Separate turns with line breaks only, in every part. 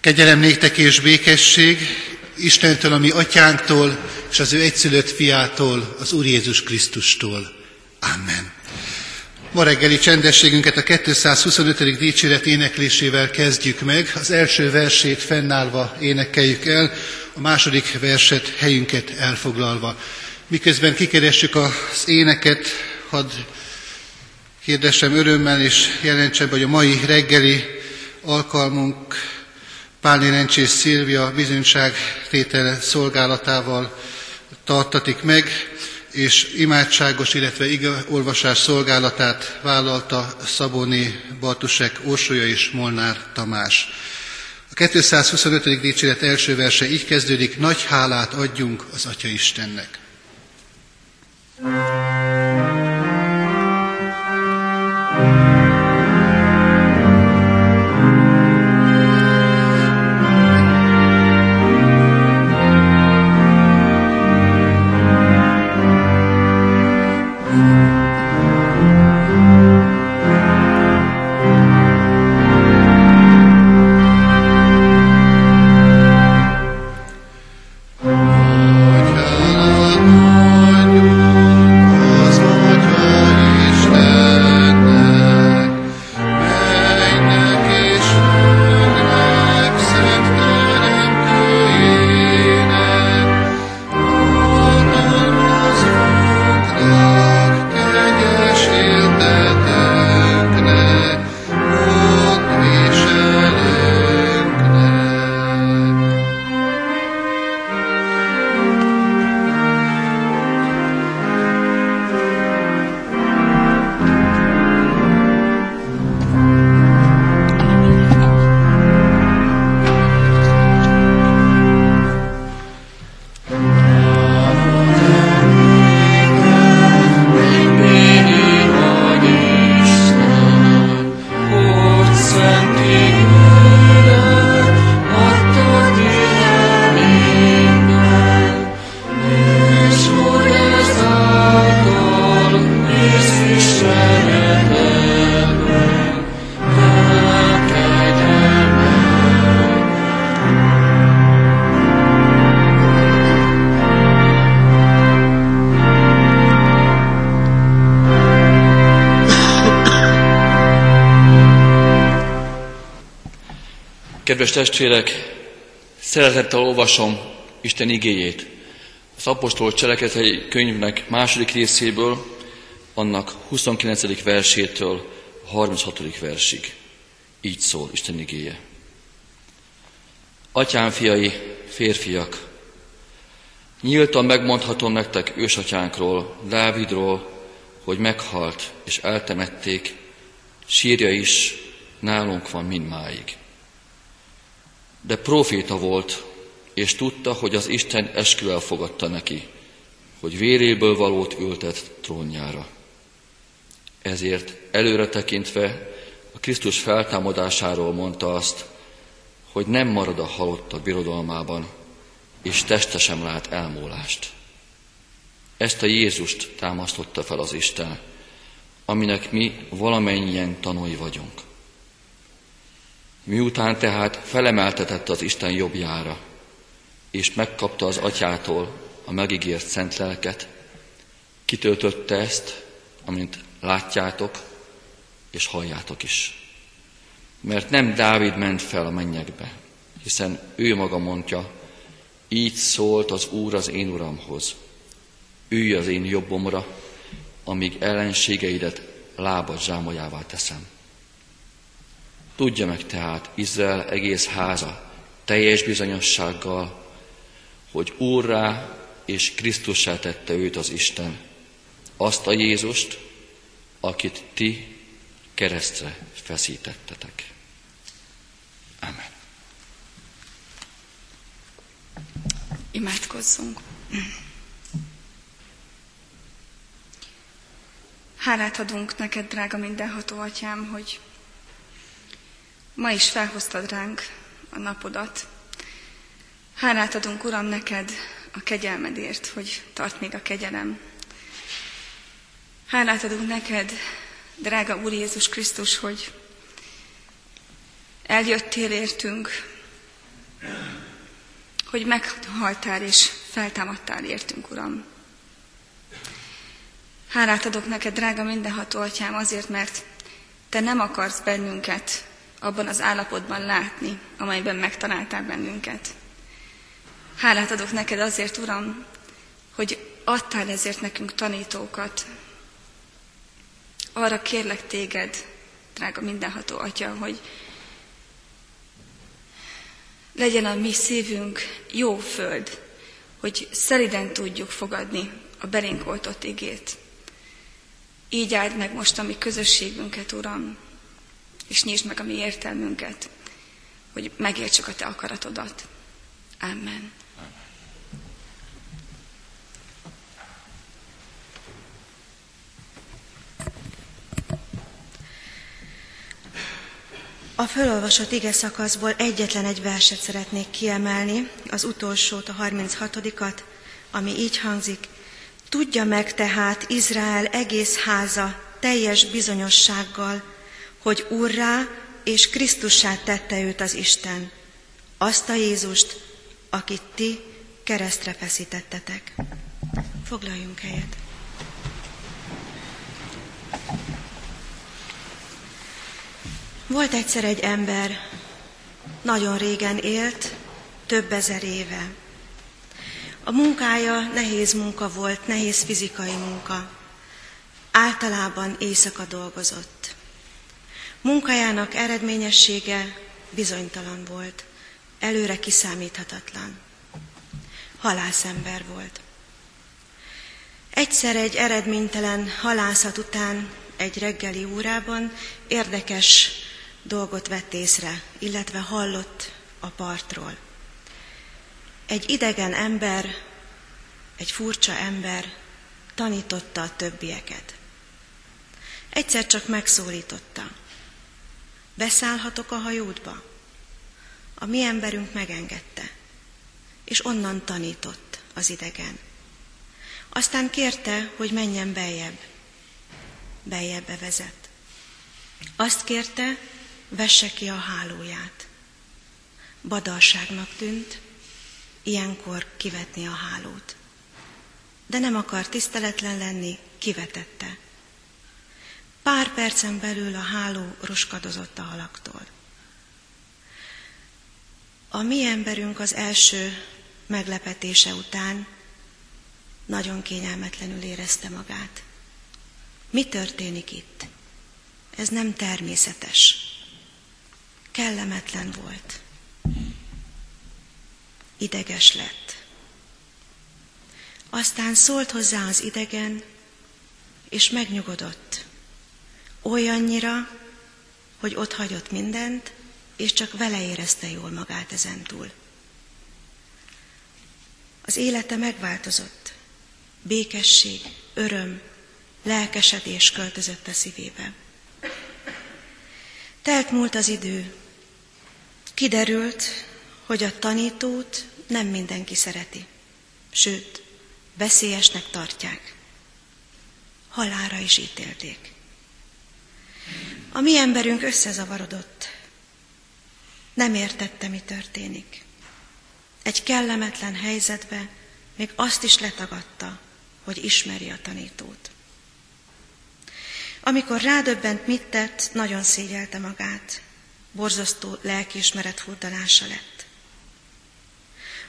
Kegyelem néktek és békesség Istentől, ami atyánktól, és az ő egyszülött fiától, az Úr Jézus Krisztustól. Amen. Ma reggeli csendességünket a 225. dicséret éneklésével kezdjük meg. Az első versét fennállva énekeljük el, a második verset helyünket elfoglalva. Miközben kikeressük az éneket, hadd kérdessem örömmel és jelentsem, hogy a mai reggeli alkalmunk Pálné Rencsés Szilvia bizonyságtétele szolgálatával tartatik meg, és imádságos, illetve olvasás szolgálatát vállalta Szabóni Bartusek Orsolya és Molnár Tamás. A 225. dicséret első verse így kezdődik, nagy hálát adjunk az Atya Istennek.
Kedves testvérek, szeretettel olvasom Isten igéjét. Az apostol cselekedetei könyvnek második részéből, annak 29. versétől 36. versig. Így szól Isten igéje. Atyám fiai, férfiak, nyíltan megmondhatom nektek ősatyánkról, Dávidról, hogy meghalt és eltemették, sírja is nálunk van mindmáig de proféta volt, és tudta, hogy az Isten eskü elfogadta neki, hogy véréből valót ültet trónjára. Ezért előre tekintve a Krisztus feltámadásáról mondta azt, hogy nem marad a halottak birodalmában, és teste sem lát elmúlást. Ezt a Jézust támasztotta fel az Isten, aminek mi valamennyien tanúi vagyunk. Miután tehát felemeltetett az Isten jobbjára, és megkapta az atyától a megígért szent lelket, kitöltötte ezt, amint látjátok és halljátok is. Mert nem Dávid ment fel a mennyekbe, hiszen ő maga mondja, így szólt az Úr az én Uramhoz, ülj az én jobbomra, amíg ellenségeidet lábad zsámolyává teszem. Tudja meg tehát Izrael egész háza teljes bizonyossággal, hogy Úrrá és Krisztussá tette őt az Isten, azt a Jézust, akit ti keresztre feszítettetek. Amen.
Imádkozzunk. Hálát adunk neked, drága mindenható atyám, hogy Ma is felhoztad ránk a napodat. Hálát adunk, Uram, neked a kegyelmedért, hogy tart még a kegyelem. Hálát adunk neked, drága Úr Jézus Krisztus, hogy eljöttél értünk, hogy meghaltál és feltámadtál értünk, Uram. Hálát adok neked, drága mindenható atyám, azért, mert te nem akarsz bennünket abban az állapotban látni, amelyben megtaláltál bennünket. Hálát adok neked azért, Uram, hogy adtál ezért nekünk tanítókat. Arra kérlek téged, drága mindenható Atya, hogy legyen a mi szívünk jó föld, hogy szeliden tudjuk fogadni a belénk oltott igét. Így áld meg most a mi közösségünket, Uram, és nyisd meg a mi értelmünket, hogy megértsük a Te akaratodat. Amen.
A fölolvasott ige szakaszból egyetlen egy verset szeretnék kiemelni, az utolsót, a 36-at, ami így hangzik. Tudja meg tehát Izrael egész háza teljes bizonyossággal, hogy Urrá és Krisztussá tette őt az Isten, azt a Jézust, akit ti keresztre feszítettetek. Foglaljunk helyet. Volt egyszer egy ember, nagyon régen élt, több ezer éve. A munkája nehéz munka volt, nehéz fizikai munka. Általában éjszaka dolgozott. Munkájának eredményessége bizonytalan volt, előre kiszámíthatatlan. Halászember volt. Egyszer egy eredménytelen halászat után egy reggeli órában érdekes dolgot vett észre, illetve hallott a partról. Egy idegen ember, egy furcsa ember tanította a többieket. Egyszer csak megszólította. Beszállhatok a hajódba? A mi emberünk megengedte, és onnan tanított az idegen. Aztán kérte, hogy menjen beljebb. Beljebb vezet. Azt kérte, vesse ki a hálóját. Badalságnak tűnt, ilyenkor kivetni a hálót. De nem akar tiszteletlen lenni, kivetette. Pár percen belül a háló roskadozott a halaktól. A mi emberünk az első meglepetése után nagyon kényelmetlenül érezte magát. Mi történik itt? Ez nem természetes kellemetlen volt. Ideges lett. Aztán szólt hozzá az idegen, és megnyugodott. Olyannyira, hogy ott hagyott mindent, és csak vele érezte jól magát ezentúl. Az élete megváltozott. Békesség, öröm, lelkesedés költözött a szívébe. Telt múlt az idő. Kiderült, hogy a tanítót nem mindenki szereti. Sőt, veszélyesnek tartják. Halára is ítélték. A mi emberünk összezavarodott. Nem értette, mi történik. Egy kellemetlen helyzetbe még azt is letagadta, hogy ismeri a tanítót. Amikor rádöbbent, mit tett, nagyon szégyelte magát. Borzasztó lelkiismeret furdalása lett.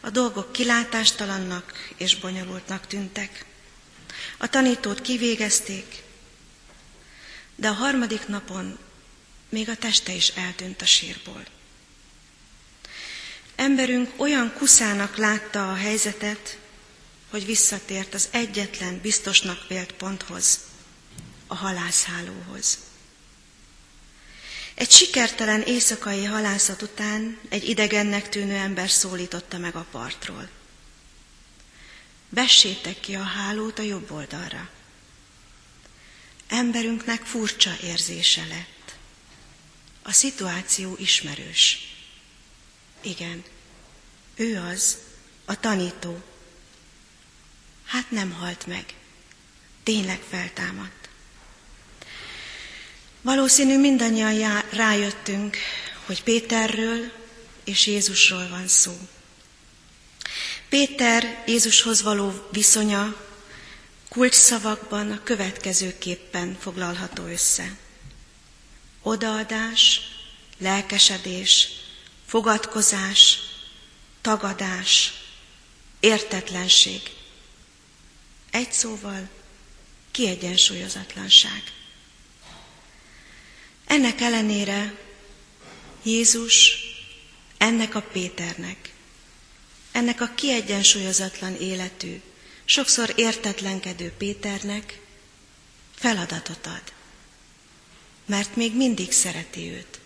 A dolgok kilátástalannak és bonyolultnak tűntek. A tanítót kivégezték, de a harmadik napon még a teste is eltűnt a sírból. Emberünk olyan kuszának látta a helyzetet, hogy visszatért az egyetlen biztosnak vélt ponthoz, a halászhálóhoz. Egy sikertelen éjszakai halászat után egy idegennek tűnő ember szólította meg a partról. Vessétek ki a hálót a jobb oldalra. Emberünknek furcsa érzése lett. A szituáció ismerős. Igen, ő az, a tanító. Hát nem halt meg. Tényleg feltámadt. Valószínű mindannyian rájöttünk, hogy Péterről és Jézusról van szó. Péter Jézushoz való viszonya kulcs szavakban a következőképpen foglalható össze. Odaadás, lelkesedés, fogadkozás, tagadás, értetlenség. Egy szóval kiegyensúlyozatlanság. Ennek ellenére Jézus ennek a Péternek, ennek a kiegyensúlyozatlan életű, sokszor értetlenkedő Péternek feladatot ad, mert még mindig szereti őt.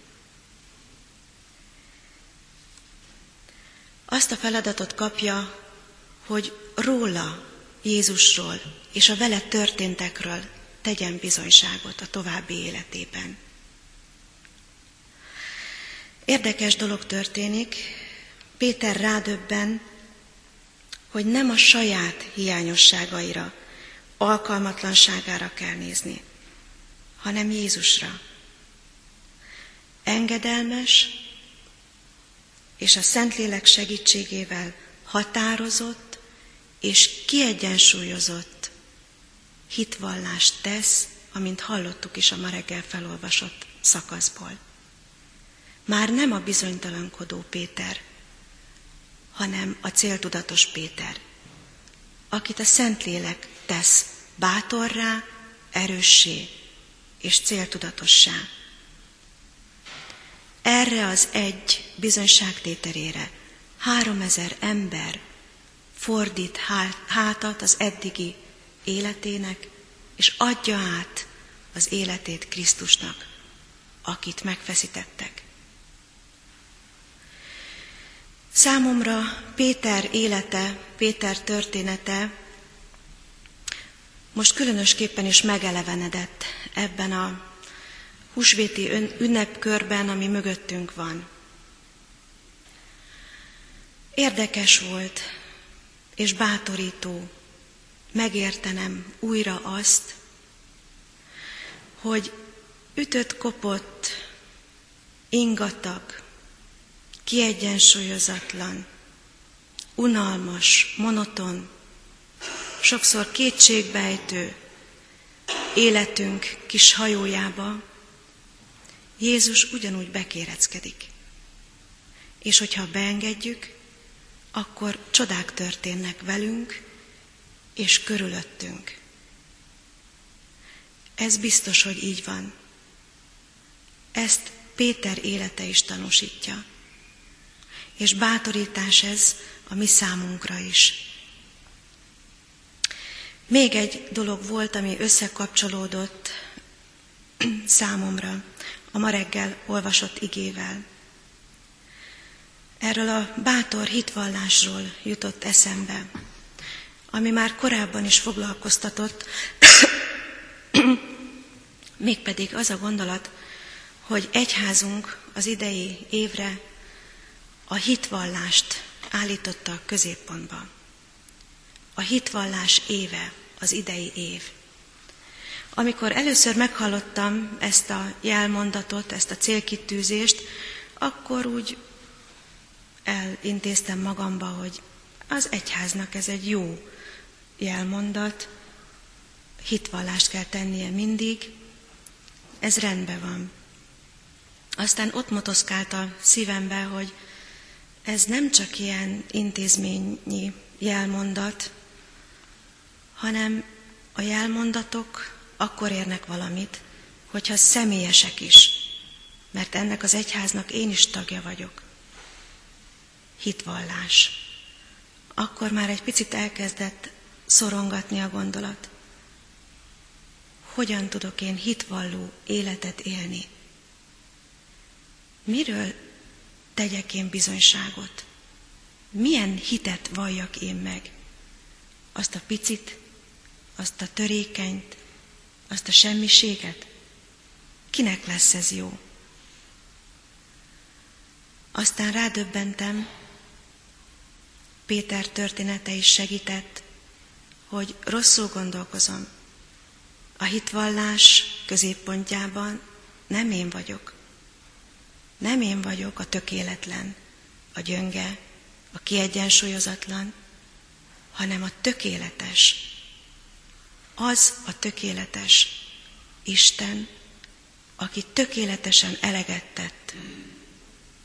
Azt a feladatot kapja, hogy róla, Jézusról és a vele történtekről tegyen bizonyságot a további életében. Érdekes dolog történik, Péter rádöbben, hogy nem a saját hiányosságaira, alkalmatlanságára kell nézni, hanem Jézusra. Engedelmes és a Szentlélek segítségével határozott és kiegyensúlyozott hitvallást tesz, amint hallottuk is a ma reggel felolvasott szakaszból. Már nem a bizonytalankodó Péter, hanem a céltudatos Péter, akit a Szentlélek tesz bátorrá, erőssé és céltudatossá. Erre az egy bizonyságtéterére három ezer ember fordít hátat az eddigi életének, és adja át az életét Krisztusnak, akit megfeszítettek. Számomra Péter élete, Péter története most különösképpen is megelevenedett ebben a húsvéti ünnepkörben, ami mögöttünk van. Érdekes volt és bátorító megértenem újra azt, hogy ütött, kopott, ingatag, kiegyensúlyozatlan, unalmas, monoton, sokszor kétségbejtő életünk kis hajójába Jézus ugyanúgy bekéreckedik. És hogyha beengedjük, akkor csodák történnek velünk és körülöttünk. Ez biztos, hogy így van. Ezt Péter élete is tanúsítja. És bátorítás ez a mi számunkra is. Még egy dolog volt, ami összekapcsolódott számomra a ma reggel olvasott igével. Erről a bátor hitvallásról jutott eszembe, ami már korábban is foglalkoztatott, mégpedig az a gondolat, hogy egyházunk az idei évre a hitvallást állította a középpontba. A hitvallás éve, az idei év. Amikor először meghallottam ezt a jelmondatot, ezt a célkitűzést, akkor úgy elintéztem magamba, hogy az egyháznak ez egy jó jelmondat, hitvallást kell tennie mindig, ez rendben van. Aztán ott motoszkált a szívembe, hogy ez nem csak ilyen intézményi jelmondat, hanem a jelmondatok akkor érnek valamit, hogyha személyesek is, mert ennek az egyháznak én is tagja vagyok. Hitvallás. Akkor már egy picit elkezdett szorongatni a gondolat. Hogyan tudok én hitvalló életet élni? Miről tegyek én bizonyságot? Milyen hitet valljak én meg? Azt a picit, azt a törékenyt, azt a semmiséget? Kinek lesz ez jó? Aztán rádöbbentem, Péter története is segített, hogy rosszul gondolkozom. A hitvallás középpontjában nem én vagyok. Nem én vagyok a tökéletlen, a gyönge, a kiegyensúlyozatlan, hanem a tökéletes. Az a tökéletes Isten, aki tökéletesen eleget tett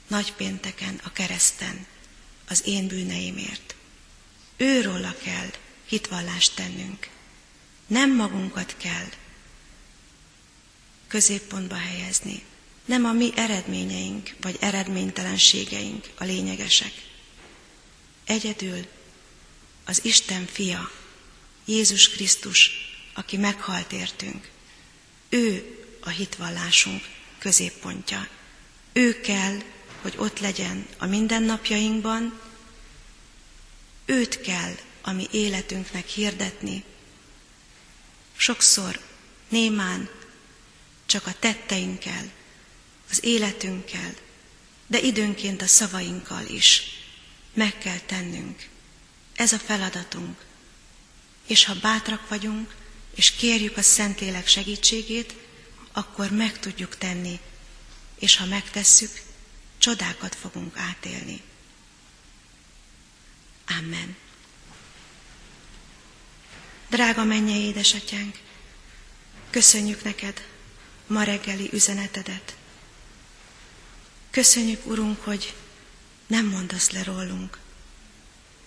nagypénteken a kereszten az én bűneimért. Őróla kell hitvallást tennünk. Nem magunkat kell középpontba helyezni. Nem a mi eredményeink vagy eredménytelenségeink a lényegesek. Egyedül az Isten fia, Jézus Krisztus, aki meghalt értünk. Ő a hitvallásunk középpontja. Ő kell, hogy ott legyen a mindennapjainkban, őt kell a mi életünknek hirdetni. Sokszor némán csak a tetteinkkel, az életünkkel, de időnként a szavainkkal is meg kell tennünk. Ez a feladatunk. És ha bátrak vagyunk, és kérjük a Szentlélek segítségét, akkor meg tudjuk tenni, és ha megtesszük, csodákat fogunk átélni. Amen. Drága mennyei édesatyánk, köszönjük neked ma reggeli üzenetedet. Köszönjük, Urunk, hogy nem mondasz le rólunk,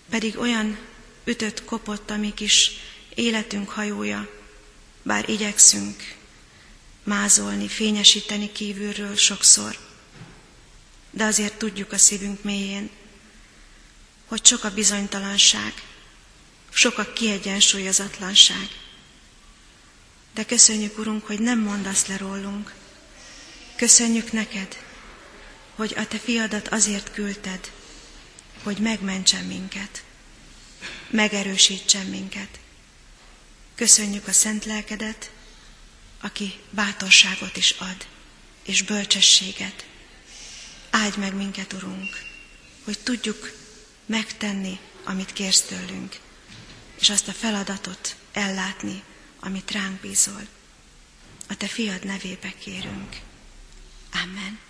pedig olyan ütött kopott a mi életünk hajója, bár igyekszünk mázolni, fényesíteni kívülről sokszor, de azért tudjuk a szívünk mélyén, hogy sok a bizonytalanság, sok a kiegyensúlyozatlanság. De köszönjük, Urunk, hogy nem mondasz le rólunk. Köszönjük neked, hogy a te fiadat azért küldted, hogy megmentsen minket, megerősítsen minket. Köszönjük a szent lelkedet, aki bátorságot is ad, és bölcsességet. Áldj meg minket, Urunk, hogy tudjuk megtenni, amit kérsz tőlünk, és azt a feladatot ellátni, amit ránk bízol. A Te fiad nevébe kérünk. Amen.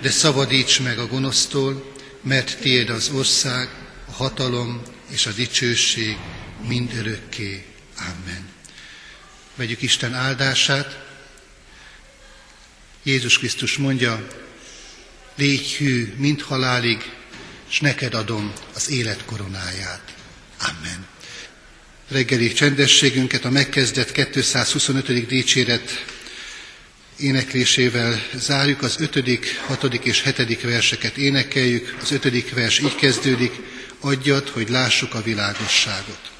de szabadíts meg a gonosztól, mert tiéd az ország, a hatalom és a dicsőség mind örökké. Amen. Vegyük Isten áldását. Jézus Krisztus mondja, légy hű, mint halálig, és neked adom az élet koronáját. Amen. Reggeli csendességünket a megkezdett 225. dicséret éneklésével zárjuk, az 5., 6. és 7. verseket énekeljük. Az 5. vers így kezdődik, adjad, hogy lássuk a világosságot.